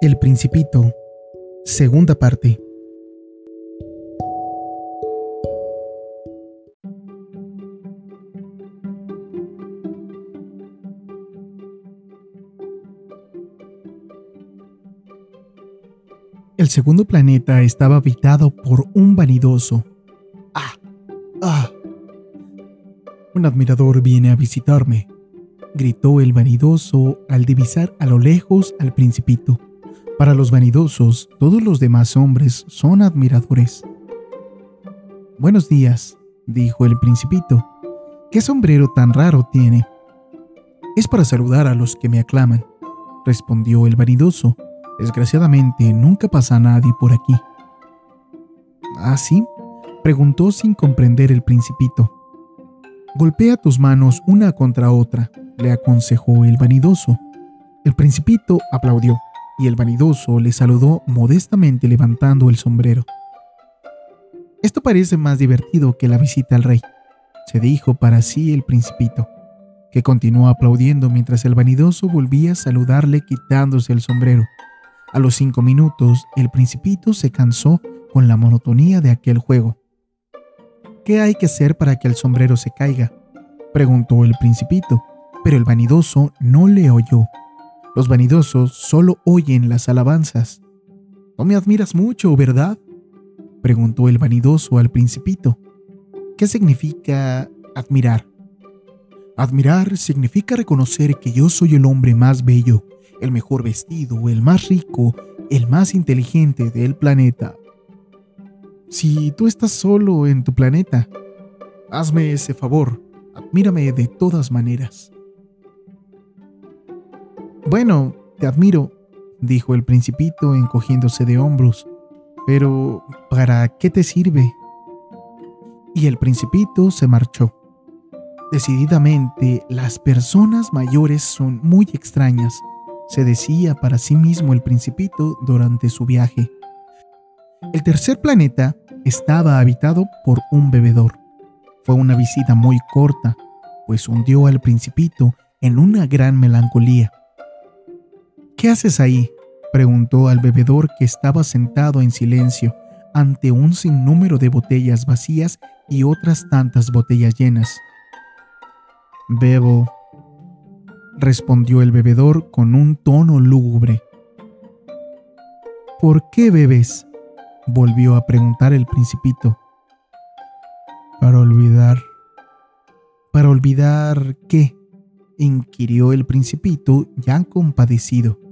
El Principito, segunda parte. El segundo planeta estaba habitado por un vanidoso. ¡Ah! ¡Ah! Un admirador viene a visitarme, gritó el vanidoso al divisar a lo lejos al principito. Para los vanidosos, todos los demás hombres son admiradores. Buenos días, dijo el principito. ¿Qué sombrero tan raro tiene? Es para saludar a los que me aclaman, respondió el vanidoso. Desgraciadamente, nunca pasa nadie por aquí. ¿Ah, sí? preguntó sin comprender el principito. Golpea tus manos una contra otra, le aconsejó el vanidoso. El principito aplaudió y el vanidoso le saludó modestamente levantando el sombrero. Esto parece más divertido que la visita al rey, se dijo para sí el principito, que continuó aplaudiendo mientras el vanidoso volvía a saludarle quitándose el sombrero. A los cinco minutos, el principito se cansó con la monotonía de aquel juego. ¿Qué hay que hacer para que el sombrero se caiga? preguntó el principito, pero el vanidoso no le oyó. Los vanidosos solo oyen las alabanzas. No me admiras mucho, ¿verdad? preguntó el vanidoso al principito. ¿Qué significa admirar? Admirar significa reconocer que yo soy el hombre más bello, el mejor vestido, el más rico, el más inteligente del planeta. Si tú estás solo en tu planeta, hazme ese favor, admírame de todas maneras. Bueno, te admiro, dijo el principito encogiéndose de hombros, pero ¿para qué te sirve? Y el principito se marchó. Decididamente, las personas mayores son muy extrañas, se decía para sí mismo el principito durante su viaje. El tercer planeta estaba habitado por un bebedor. Fue una visita muy corta, pues hundió al principito en una gran melancolía. ¿Qué haces ahí? preguntó al bebedor que estaba sentado en silencio ante un sinnúmero de botellas vacías y otras tantas botellas llenas. Bebo, respondió el bebedor con un tono lúgubre. ¿Por qué bebes? volvió a preguntar el principito. Para olvidar. ¿Para olvidar qué? inquirió el principito ya compadecido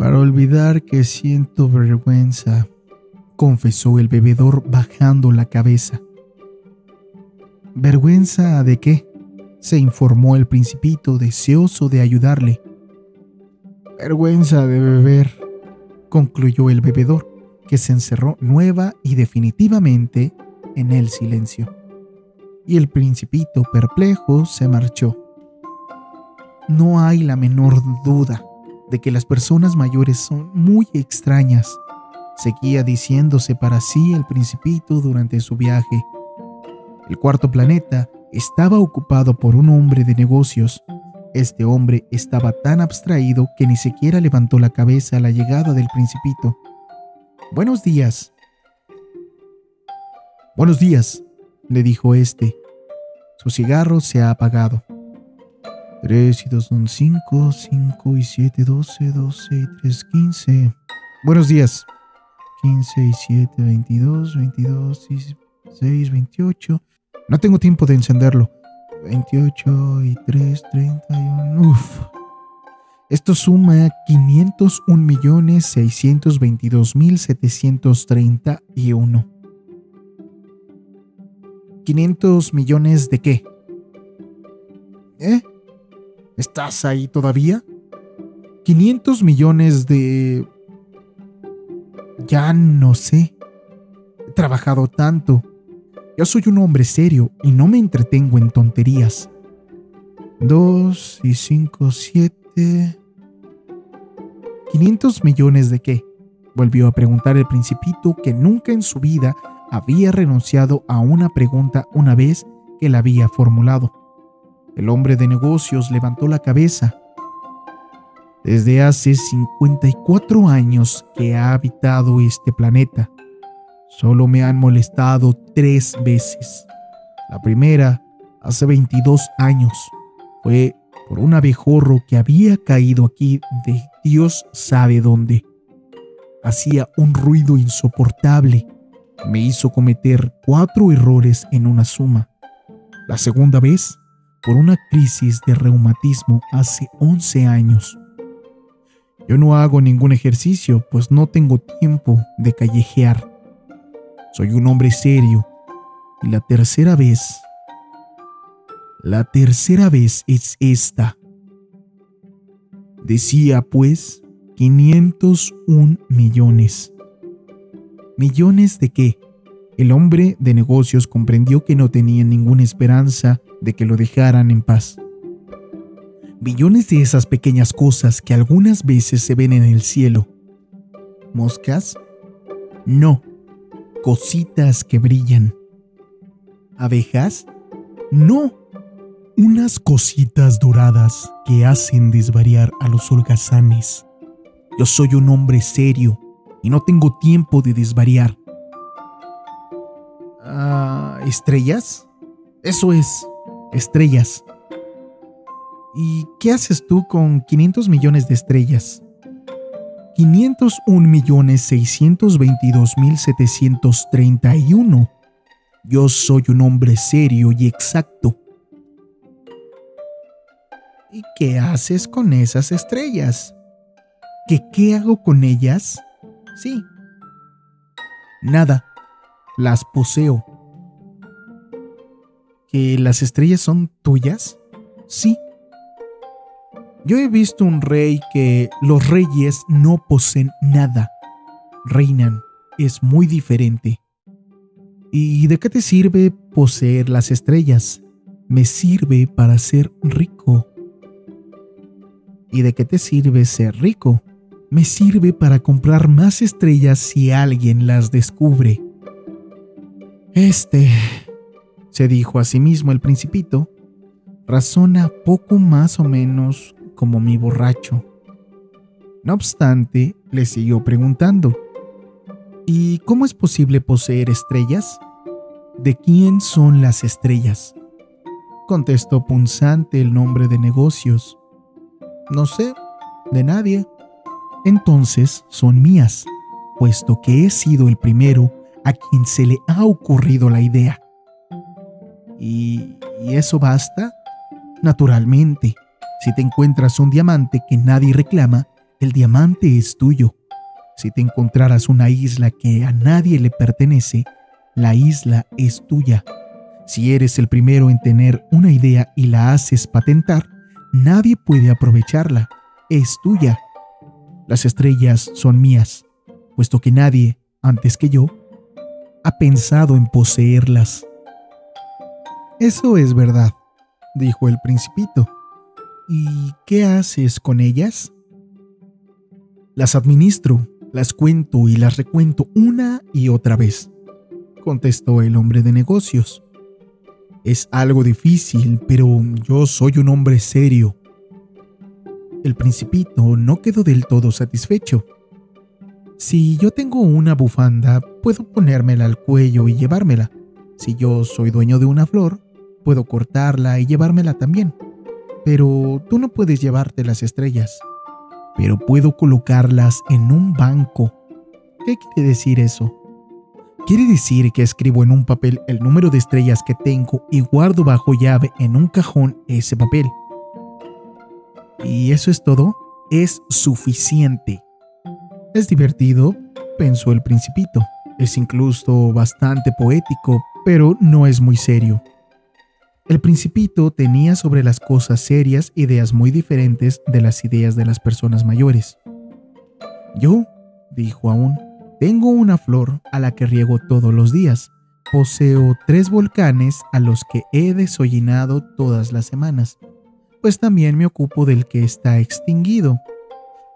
para olvidar que siento vergüenza, confesó el bebedor bajando la cabeza. ¿Vergüenza de qué? se informó el principito deseoso de ayudarle. Vergüenza de beber, concluyó el bebedor, que se encerró nueva y definitivamente en el silencio. Y el principito perplejo se marchó. No hay la menor duda de que las personas mayores son muy extrañas, seguía diciéndose para sí el principito durante su viaje. El cuarto planeta estaba ocupado por un hombre de negocios. Este hombre estaba tan abstraído que ni siquiera levantó la cabeza a la llegada del principito. Buenos días. Buenos días, le dijo este. Su cigarro se ha apagado. 3 y 2 son 5, 5 y 7, 12, 12 y 3, 15. Buenos días. 15 y 7, 22, 22 y 6, 28. No tengo tiempo de encenderlo. 28 y 3, 31. Uf. Esto suma 501 millones 622 mil 731. ¿500 millones de qué? ¿Eh? ¿Estás ahí todavía? 500 millones de... Ya no sé. He trabajado tanto. Yo soy un hombre serio y no me entretengo en tonterías. Dos y cinco, siete... ¿500 millones de qué? Volvió a preguntar el principito que nunca en su vida había renunciado a una pregunta una vez que la había formulado. El hombre de negocios levantó la cabeza. desde hace 54 años que ha habitado este planeta. Solo me han molestado tres veces. La primera, hace 22 años, fue por un abejorro que había caído aquí de Dios sabe dónde. Hacía un ruido insoportable. Me hizo cometer cuatro errores en una suma. La segunda vez, por una crisis de reumatismo hace 11 años. Yo no hago ningún ejercicio, pues no tengo tiempo de callejear. Soy un hombre serio. Y la tercera vez la tercera vez es esta. Decía pues 501 millones. ¿Millones de qué? El hombre de negocios comprendió que no tenía ninguna esperanza de que lo dejaran en paz. Millones de esas pequeñas cosas que algunas veces se ven en el cielo. ¿Moscas? No, cositas que brillan. ¿Abejas? No, unas cositas doradas que hacen desvariar a los holgazanes. Yo soy un hombre serio y no tengo tiempo de desvariar. Ah, ¿Estrellas? Eso es, estrellas. ¿Y qué haces tú con 500 millones de estrellas? 501 millones 622 mil 731. Yo soy un hombre serio y exacto. ¿Y qué haces con esas estrellas? ¿Qué qué hago con ellas? Sí. Nada. Las poseo. ¿Que las estrellas son tuyas? Sí. Yo he visto un rey que los reyes no poseen nada. Reinan. Es muy diferente. ¿Y de qué te sirve poseer las estrellas? Me sirve para ser rico. ¿Y de qué te sirve ser rico? Me sirve para comprar más estrellas si alguien las descubre. Este, se dijo a sí mismo el principito, razona poco más o menos como mi borracho. No obstante, le siguió preguntando, ¿y cómo es posible poseer estrellas? ¿De quién son las estrellas? Contestó punzante el nombre de negocios. No sé, de nadie. Entonces son mías, puesto que he sido el primero a quien se le ha ocurrido la idea. ¿Y, eso basta? Naturalmente, si te encuentras un diamante que nadie reclama, el diamante es tuyo. Si te encontraras una isla que a nadie le pertenece, la isla es tuya. Si eres el primero en tener una idea y la haces patentar, Nadie puede aprovecharla. Es tuya. Las estrellas son mías, puesto que nadie, antes que yo, ha pensado en poseerlas. Eso es verdad, dijo el principito. ¿Y qué haces con ellas? Las administro, las cuento y las recuento una y otra vez, contestó el hombre de negocios. Es algo difícil, pero yo soy un hombre serio. El principito no quedó del todo satisfecho. Si yo tengo una bufanda, puedo ponérmela al cuello y llevármela. Si yo soy dueño de una flor, puedo cortarla y llevármela también. Pero tú no puedes llevarte las estrellas. Pero puedo colocarlas en un banco. ¿Qué quiere decir eso? Quiere decir que escribo en un papel el número de estrellas que tengo y guardo bajo llave en un cajón ese papel. ¿Y eso es todo? Es suficiente. Es divertido, pensó el principito. Es incluso bastante poético, pero no es muy serio. El principito tenía sobre las cosas serias ideas muy diferentes de las ideas de las personas mayores. Yo, dijo aún, tengo una flor a la que riego todos los días. Poseo tres volcanes a los que he desollinado todas las semanas, pues también me ocupo del que está extinguido.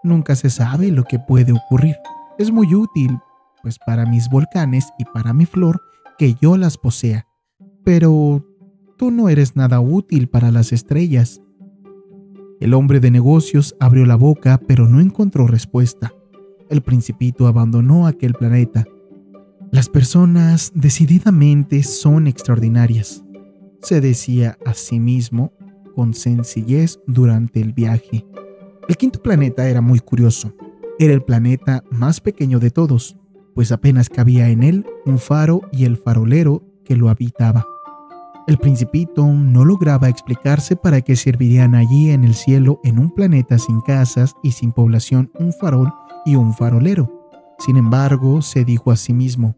Nunca se sabe lo que puede ocurrir. Es muy útil, pues para mis volcanes y para mi flor, que yo las posea. Pero tú no eres nada útil para las estrellas. El hombre de negocios abrió la boca pero no encontró respuesta. El principito abandonó aquel planeta. Las personas decididamente son extraordinarias, se decía a sí mismo con sencillez durante el viaje. El quinto planeta era muy curioso. Era el planeta más pequeño de todos, pues apenas cabía en él un faro y el farolero que lo habitaba. El principito no lograba explicarse para qué servirían allí en el cielo en un planeta sin casas y sin población un farol y un farolero. Sin embargo, se dijo a sí mismo,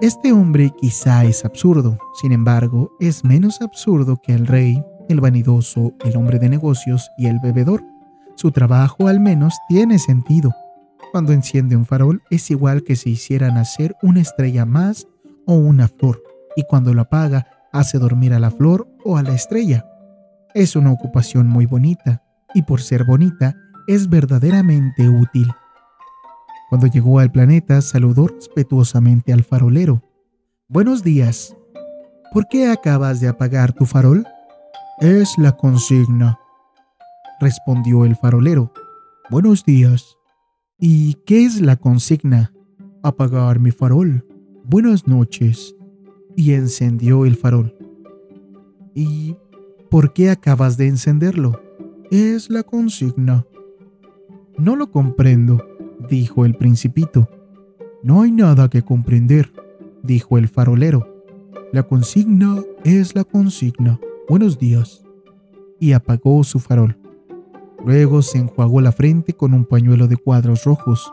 este hombre quizá es absurdo, sin embargo, es menos absurdo que el rey, el vanidoso, el hombre de negocios y el bebedor. Su trabajo al menos tiene sentido. Cuando enciende un farol es igual que si hiciera nacer una estrella más o una flor, y cuando lo apaga hace dormir a la flor o a la estrella. Es una ocupación muy bonita, y por ser bonita, es verdaderamente útil. Cuando llegó al planeta, saludó respetuosamente al farolero. Buenos días. ¿Por qué acabas de apagar tu farol? Es la consigna, respondió el farolero. Buenos días. ¿Y qué es la consigna? Apagar mi farol. Buenas noches. Y encendió el farol. ¿Y por qué acabas de encenderlo? Es la consigna. No lo comprendo, dijo el principito. No hay nada que comprender, dijo el farolero. La consigna es la consigna. Buenos días. Y apagó su farol. Luego se enjuagó la frente con un pañuelo de cuadros rojos.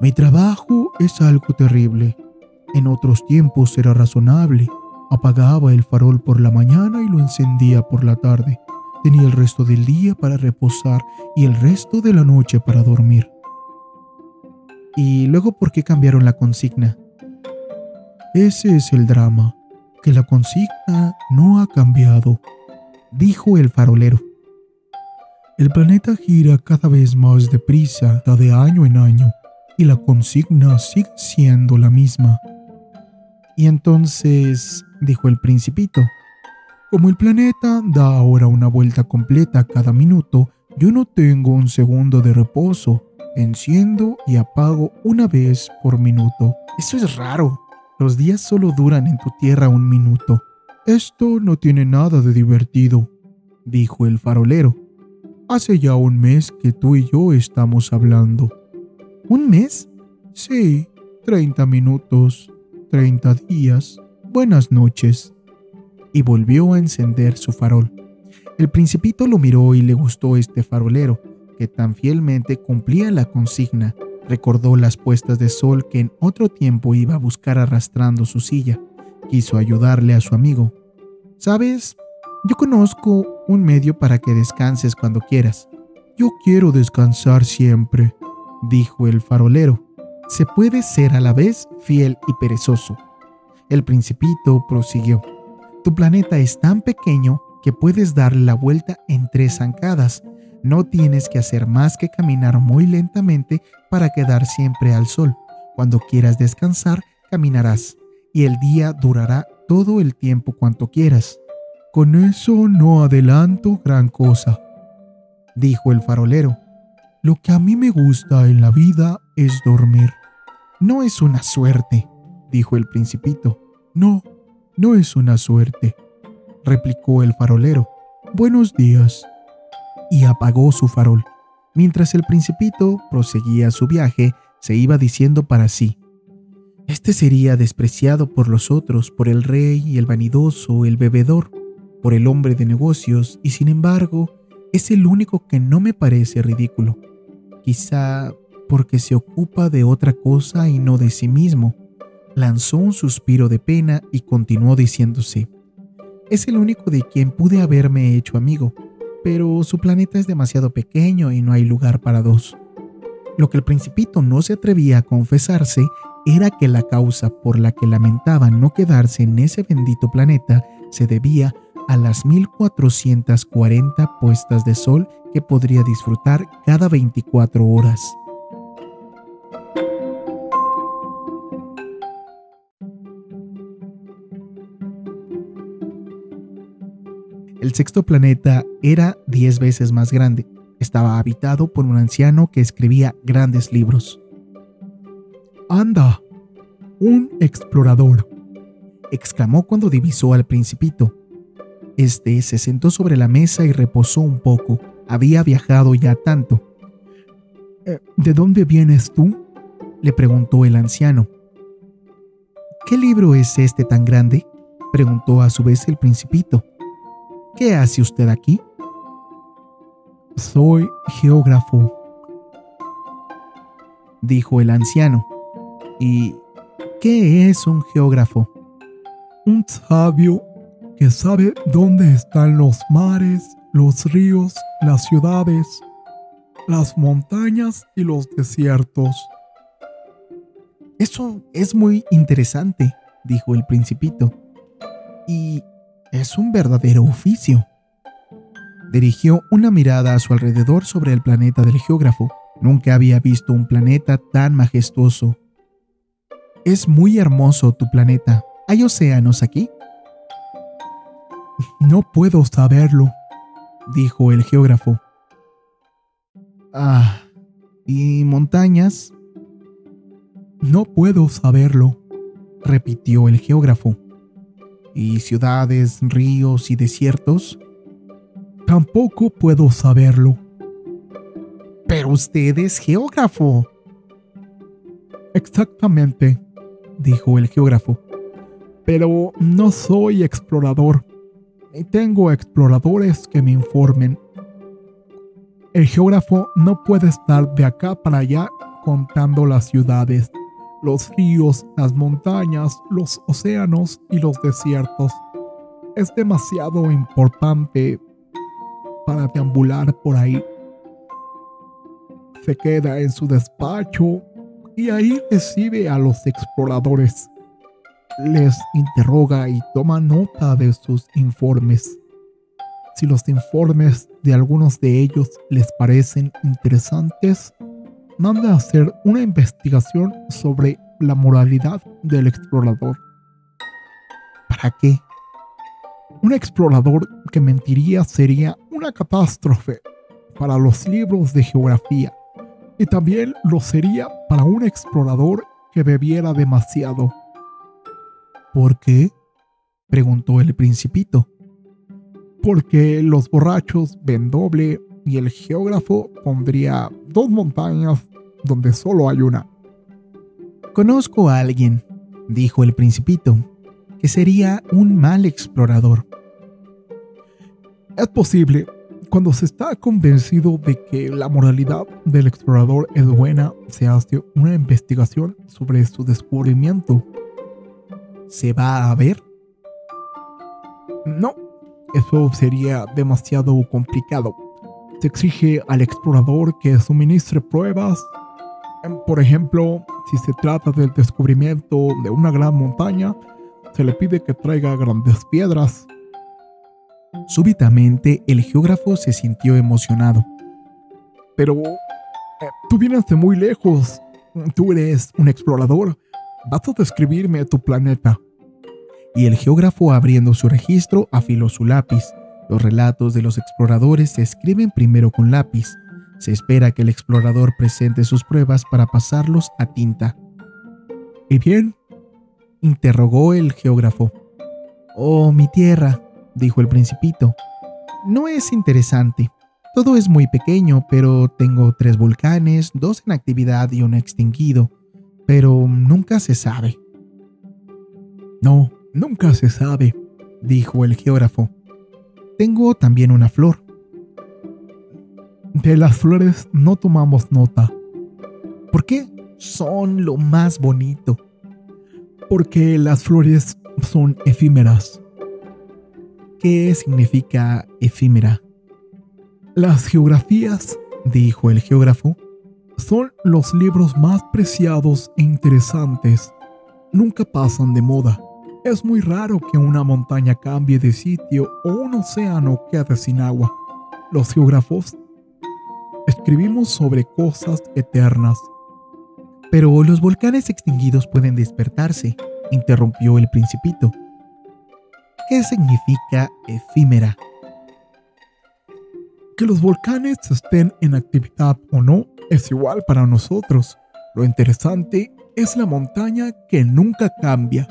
Mi trabajo es algo terrible. En otros tiempos era razonable. Apagaba el farol por la mañana y lo encendía por la tarde. Tenía el resto del día para reposar y el resto de la noche para dormir. ¿Y luego por qué cambiaron la consigna? Ese es el drama, que la consigna no ha cambiado, dijo el farolero. El planeta gira cada vez más deprisa de año en año y la consigna sigue siendo la misma. Y entonces, dijo el principito, como el planeta da ahora una vuelta completa cada minuto, yo no tengo un segundo de reposo. Enciendo y apago una vez por minuto. Eso es raro. Los días solo duran en tu tierra un minuto. Esto no tiene nada de divertido, dijo el farolero. Hace ya un mes que tú y yo estamos hablando. ¿Un mes? Sí, treinta minutos, treinta días. Buenas noches. Y volvió a encender su farol. El principito lo miró y le gustó este farolero, que tan fielmente cumplía la consigna. Recordó las puestas de sol que en otro tiempo iba a buscar arrastrando su silla. Quiso ayudarle a su amigo. ¿Sabes? Yo conozco un medio para que descanses cuando quieras. Yo quiero descansar siempre, dijo el farolero. Se puede ser a la vez fiel y perezoso. El principito prosiguió. Tu planeta es tan pequeño que puedes darle la vuelta en tres zancadas. No tienes que hacer más que caminar muy lentamente para quedar siempre al sol. Cuando quieras descansar, caminarás, y el día durará todo el tiempo cuanto quieras. Con eso no adelanto gran cosa, dijo el farolero. Lo que a mí me gusta en la vida es dormir. No es una suerte, dijo el principito. No, no es una suerte, replicó el farolero. Buenos días. Y apagó su farol. Mientras el principito proseguía su viaje, se iba diciendo para sí, Este sería despreciado por los otros, por el rey, el vanidoso, el bebedor por el hombre de negocios y sin embargo es el único que no me parece ridículo. Quizá porque se ocupa de otra cosa y no de sí mismo. Lanzó un suspiro de pena y continuó diciéndose, es el único de quien pude haberme hecho amigo, pero su planeta es demasiado pequeño y no hay lugar para dos. Lo que el principito no se atrevía a confesarse era que la causa por la que lamentaba no quedarse en ese bendito planeta se debía a las 1440 puestas de sol que podría disfrutar cada 24 horas. El sexto planeta era diez veces más grande. Estaba habitado por un anciano que escribía grandes libros. Anda, un explorador, exclamó cuando divisó al principito. Este se sentó sobre la mesa y reposó un poco. Había viajado ya tanto. Eh, ¿De dónde vienes tú? le preguntó el anciano. ¿Qué libro es este tan grande? preguntó a su vez el principito. ¿Qué hace usted aquí? Soy geógrafo, dijo el anciano. ¿Y qué es un geógrafo? Un sabio que sabe dónde están los mares, los ríos, las ciudades, las montañas y los desiertos. Eso es muy interesante, dijo el principito. Y es un verdadero oficio. Dirigió una mirada a su alrededor sobre el planeta del geógrafo. Nunca había visto un planeta tan majestuoso. Es muy hermoso tu planeta. ¿Hay océanos aquí? No puedo saberlo, dijo el geógrafo. Ah, ¿y montañas? No puedo saberlo, repitió el geógrafo. ¿Y ciudades, ríos y desiertos? Tampoco puedo saberlo. Pero usted es geógrafo. Exactamente, dijo el geógrafo. Pero no soy explorador. Y tengo exploradores que me informen. El geógrafo no puede estar de acá para allá contando las ciudades, los ríos, las montañas, los océanos y los desiertos. Es demasiado importante para deambular por ahí. Se queda en su despacho y ahí recibe a los exploradores. Les interroga y toma nota de sus informes. Si los informes de algunos de ellos les parecen interesantes, manda a hacer una investigación sobre la moralidad del explorador. ¿Para qué? Un explorador que mentiría sería una catástrofe para los libros de geografía y también lo sería para un explorador que bebiera demasiado. ¿Por qué? preguntó el principito. Porque los borrachos ven doble y el geógrafo pondría dos montañas donde solo hay una. Conozco a alguien, dijo el principito, que sería un mal explorador. Es posible, cuando se está convencido de que la moralidad del explorador es buena, se hace una investigación sobre su descubrimiento. ¿Se va a ver? No, eso sería demasiado complicado. Se exige al explorador que suministre pruebas. Por ejemplo, si se trata del descubrimiento de una gran montaña, se le pide que traiga grandes piedras Súbitamente el geógrafo se sintió emocionado. Pero eh, tú vienes de muy lejos. Tú eres un explorador. Vas a describirme tu planeta. Y el geógrafo abriendo su registro afiló su lápiz. Los relatos de los exploradores se escriben primero con lápiz. Se espera que el explorador presente sus pruebas para pasarlos a tinta. ¿Y bien? interrogó el geógrafo. Oh, mi tierra, dijo el principito. No es interesante. Todo es muy pequeño, pero tengo tres volcanes, dos en actividad y uno extinguido. Pero nunca se sabe. No, nunca se sabe, dijo el geógrafo. Tengo también una flor. De las flores no tomamos nota. ¿Por qué? Son lo más bonito. Porque las flores son efímeras. ¿Qué significa efímera? Las geografías, dijo el geógrafo, son los libros más preciados e interesantes. Nunca pasan de moda. Es muy raro que una montaña cambie de sitio o un océano quede sin agua. Los geógrafos escribimos sobre cosas eternas. Pero los volcanes extinguidos pueden despertarse, interrumpió el principito. ¿Qué significa efímera? Que los volcanes estén en actividad o no es igual para nosotros. Lo interesante es la montaña que nunca cambia.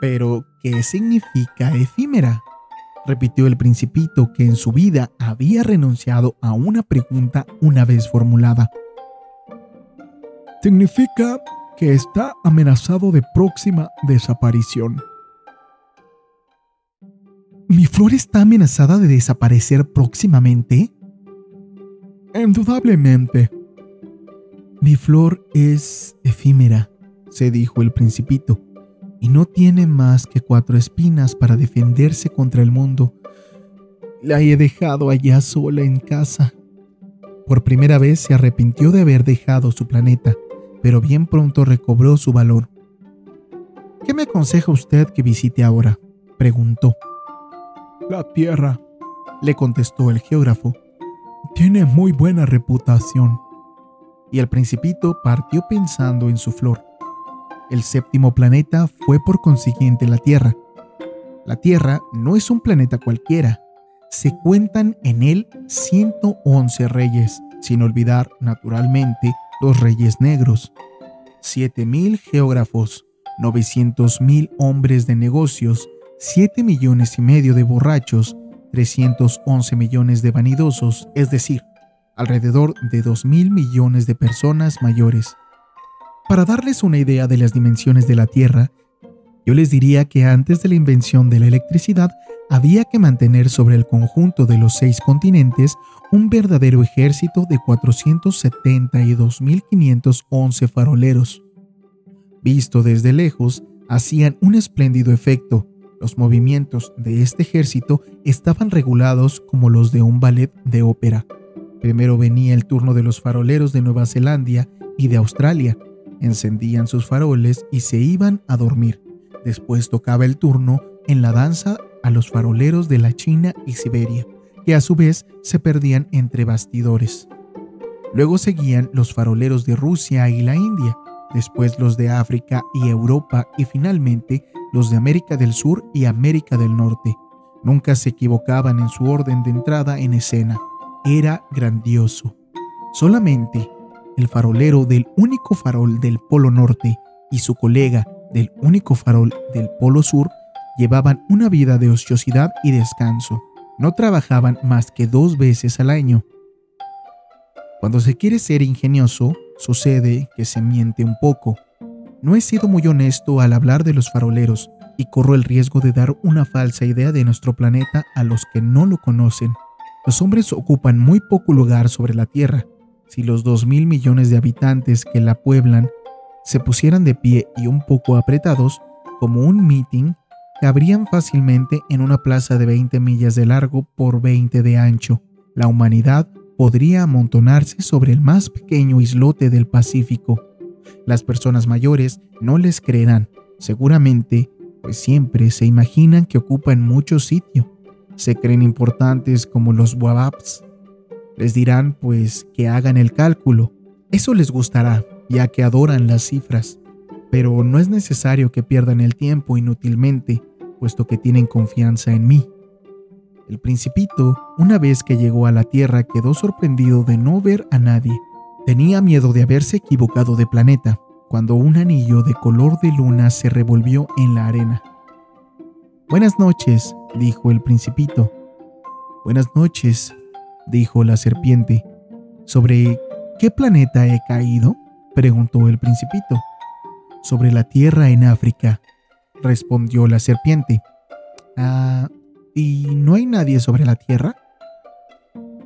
Pero, ¿qué significa efímera? repitió el principito que en su vida había renunciado a una pregunta una vez formulada. Significa que está amenazado de próxima desaparición. ¿Mi flor está amenazada de desaparecer próximamente? Indudablemente. Mi flor es efímera, se dijo el principito y no tiene más que cuatro espinas para defenderse contra el mundo. La he dejado allá sola en casa. Por primera vez se arrepintió de haber dejado su planeta, pero bien pronto recobró su valor. ¿Qué me aconseja usted que visite ahora? preguntó. La Tierra, le contestó el geógrafo. Tiene muy buena reputación. Y el principito partió pensando en su flor. El séptimo planeta fue por consiguiente la Tierra. La Tierra no es un planeta cualquiera. Se cuentan en él 111 reyes, sin olvidar, naturalmente, los reyes negros. 7.000 geógrafos, 900.000 hombres de negocios, 7 millones y medio de borrachos, 311 millones de vanidosos, es decir, alrededor de 2.000 millones de personas mayores. Para darles una idea de las dimensiones de la Tierra, yo les diría que antes de la invención de la electricidad había que mantener sobre el conjunto de los seis continentes un verdadero ejército de 472.511 faroleros. Visto desde lejos, hacían un espléndido efecto. Los movimientos de este ejército estaban regulados como los de un ballet de ópera. Primero venía el turno de los faroleros de Nueva Zelanda y de Australia, encendían sus faroles y se iban a dormir. Después tocaba el turno en la danza a los faroleros de la China y Siberia, que a su vez se perdían entre bastidores. Luego seguían los faroleros de Rusia y la India, después los de África y Europa y finalmente los de América del Sur y América del Norte. Nunca se equivocaban en su orden de entrada en escena. Era grandioso. Solamente el farolero del único farol del Polo Norte y su colega del único farol del Polo Sur llevaban una vida de ociosidad y descanso. No trabajaban más que dos veces al año. Cuando se quiere ser ingenioso, sucede que se miente un poco. No he sido muy honesto al hablar de los faroleros y corro el riesgo de dar una falsa idea de nuestro planeta a los que no lo conocen. Los hombres ocupan muy poco lugar sobre la Tierra si los dos mil millones de habitantes que la pueblan se pusieran de pie y un poco apretados, como un meeting, cabrían fácilmente en una plaza de 20 millas de largo por 20 de ancho. La humanidad podría amontonarse sobre el más pequeño islote del Pacífico. Las personas mayores no les creerán, seguramente, pues siempre se imaginan que ocupan mucho sitio. Se creen importantes como los Wababs les dirán pues que hagan el cálculo. Eso les gustará, ya que adoran las cifras. Pero no es necesario que pierdan el tiempo inútilmente, puesto que tienen confianza en mí. El principito, una vez que llegó a la Tierra, quedó sorprendido de no ver a nadie. Tenía miedo de haberse equivocado de planeta, cuando un anillo de color de luna se revolvió en la arena. Buenas noches, dijo el principito. Buenas noches, dijo la serpiente. ¿Sobre qué planeta he caído? preguntó el principito. Sobre la Tierra en África, respondió la serpiente. Ah, ¿y no hay nadie sobre la Tierra?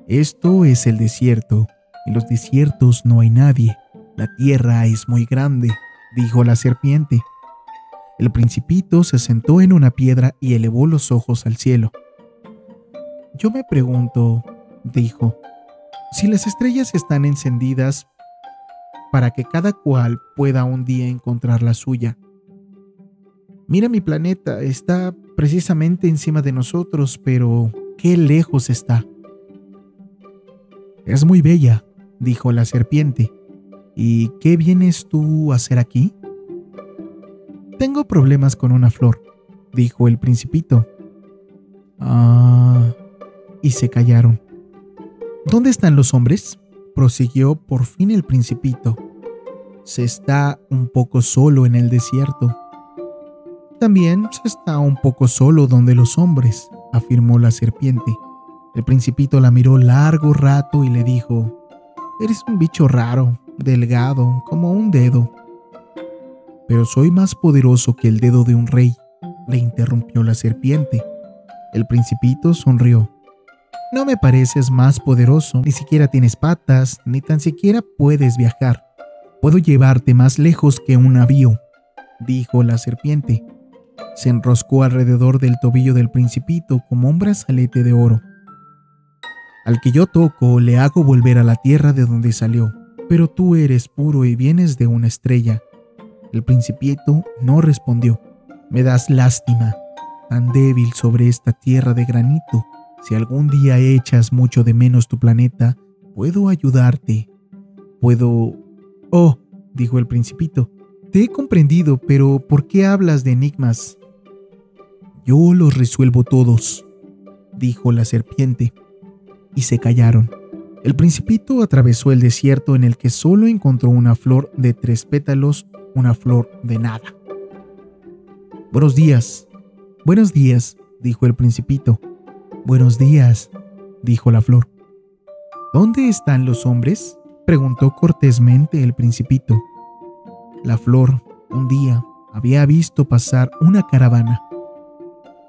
Esto es el desierto. En los desiertos no hay nadie. La Tierra es muy grande, dijo la serpiente. El principito se sentó en una piedra y elevó los ojos al cielo. Yo me pregunto, dijo, si las estrellas están encendidas para que cada cual pueda un día encontrar la suya. Mira mi planeta, está precisamente encima de nosotros, pero qué lejos está. Es muy bella, dijo la serpiente. ¿Y qué vienes tú a hacer aquí? Tengo problemas con una flor, dijo el principito. Ah, y se callaron. ¿Dónde están los hombres? prosiguió por fin el principito. Se está un poco solo en el desierto. También se está un poco solo donde los hombres, afirmó la serpiente. El principito la miró largo rato y le dijo, Eres un bicho raro, delgado, como un dedo. Pero soy más poderoso que el dedo de un rey, le interrumpió la serpiente. El principito sonrió. No me pareces más poderoso, ni siquiera tienes patas, ni tan siquiera puedes viajar. Puedo llevarte más lejos que un navío, dijo la serpiente. Se enroscó alrededor del tobillo del principito como un brazalete de oro. Al que yo toco le hago volver a la tierra de donde salió, pero tú eres puro y vienes de una estrella. El principito no respondió. Me das lástima, tan débil sobre esta tierra de granito. Si algún día echas mucho de menos tu planeta, puedo ayudarte. Puedo... Oh, dijo el principito, te he comprendido, pero ¿por qué hablas de enigmas? Yo los resuelvo todos, dijo la serpiente y se callaron. El principito atravesó el desierto en el que solo encontró una flor de tres pétalos, una flor de nada. Buenos días, buenos días, dijo el principito. Buenos días, dijo la flor. ¿Dónde están los hombres? preguntó cortésmente el principito. La flor, un día, había visto pasar una caravana.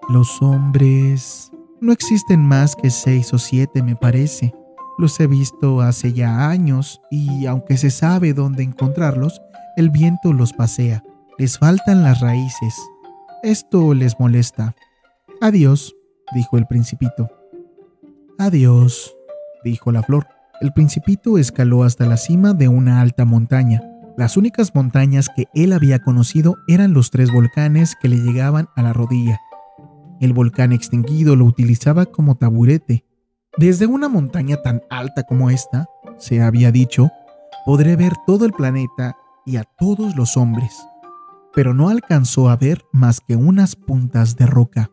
Los hombres no existen más que seis o siete, me parece. Los he visto hace ya años y aunque se sabe dónde encontrarlos, el viento los pasea. Les faltan las raíces. Esto les molesta. Adiós, dijo el principito. Adiós, dijo la flor. El principito escaló hasta la cima de una alta montaña. Las únicas montañas que él había conocido eran los tres volcanes que le llegaban a la rodilla. El volcán extinguido lo utilizaba como taburete. Desde una montaña tan alta como esta, se había dicho, podré ver todo el planeta y a todos los hombres. Pero no alcanzó a ver más que unas puntas de roca.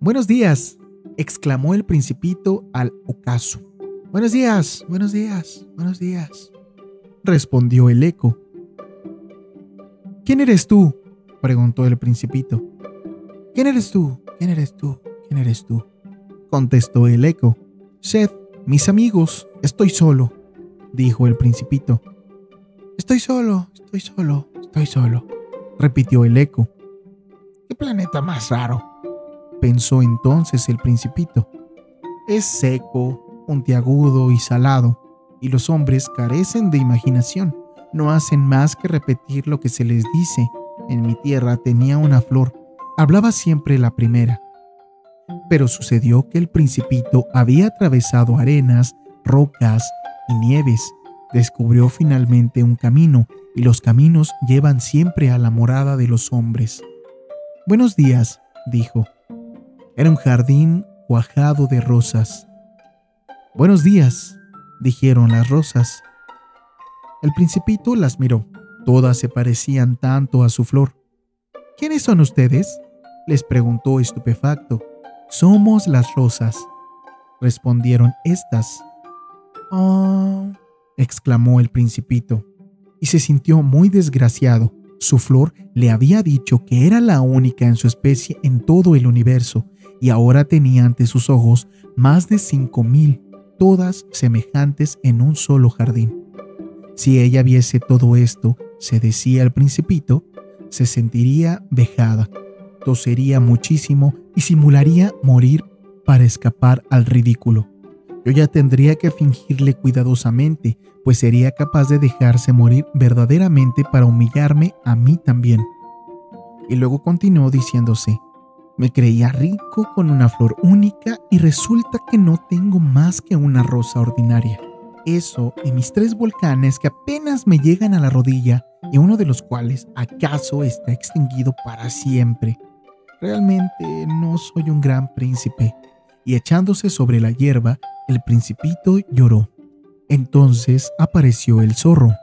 Buenos días, exclamó el principito al ocaso. Buenos días, buenos días, buenos días, respondió el eco. ¿Quién eres tú? preguntó el principito. ¿Quién eres tú? ¿Quién eres tú? ¿Quién eres tú? contestó el eco. Sed, mis amigos, estoy solo, dijo el principito. Estoy solo, estoy solo, estoy solo, repitió el eco. ¿Qué planeta más raro? pensó entonces el principito. Es seco, puntiagudo y salado, y los hombres carecen de imaginación, no hacen más que repetir lo que se les dice. En mi tierra tenía una flor Hablaba siempre la primera. Pero sucedió que el principito había atravesado arenas, rocas y nieves. Descubrió finalmente un camino y los caminos llevan siempre a la morada de los hombres. Buenos días, dijo. Era un jardín cuajado de rosas. Buenos días, dijeron las rosas. El principito las miró. Todas se parecían tanto a su flor. ¿Quiénes son ustedes? Les preguntó estupefacto. Somos las rosas, respondieron estas. Oh, exclamó el principito, y se sintió muy desgraciado. Su flor le había dicho que era la única en su especie en todo el universo, y ahora tenía ante sus ojos más de cinco mil, todas semejantes en un solo jardín. Si ella viese todo esto, se decía el principito, se sentiría vejada tosería muchísimo y simularía morir para escapar al ridículo. Yo ya tendría que fingirle cuidadosamente, pues sería capaz de dejarse morir verdaderamente para humillarme a mí también. Y luego continuó diciéndose, me creía rico con una flor única y resulta que no tengo más que una rosa ordinaria. Eso y mis tres volcanes que apenas me llegan a la rodilla y uno de los cuales acaso está extinguido para siempre. Realmente no soy un gran príncipe. Y echándose sobre la hierba, el principito lloró. Entonces apareció el zorro.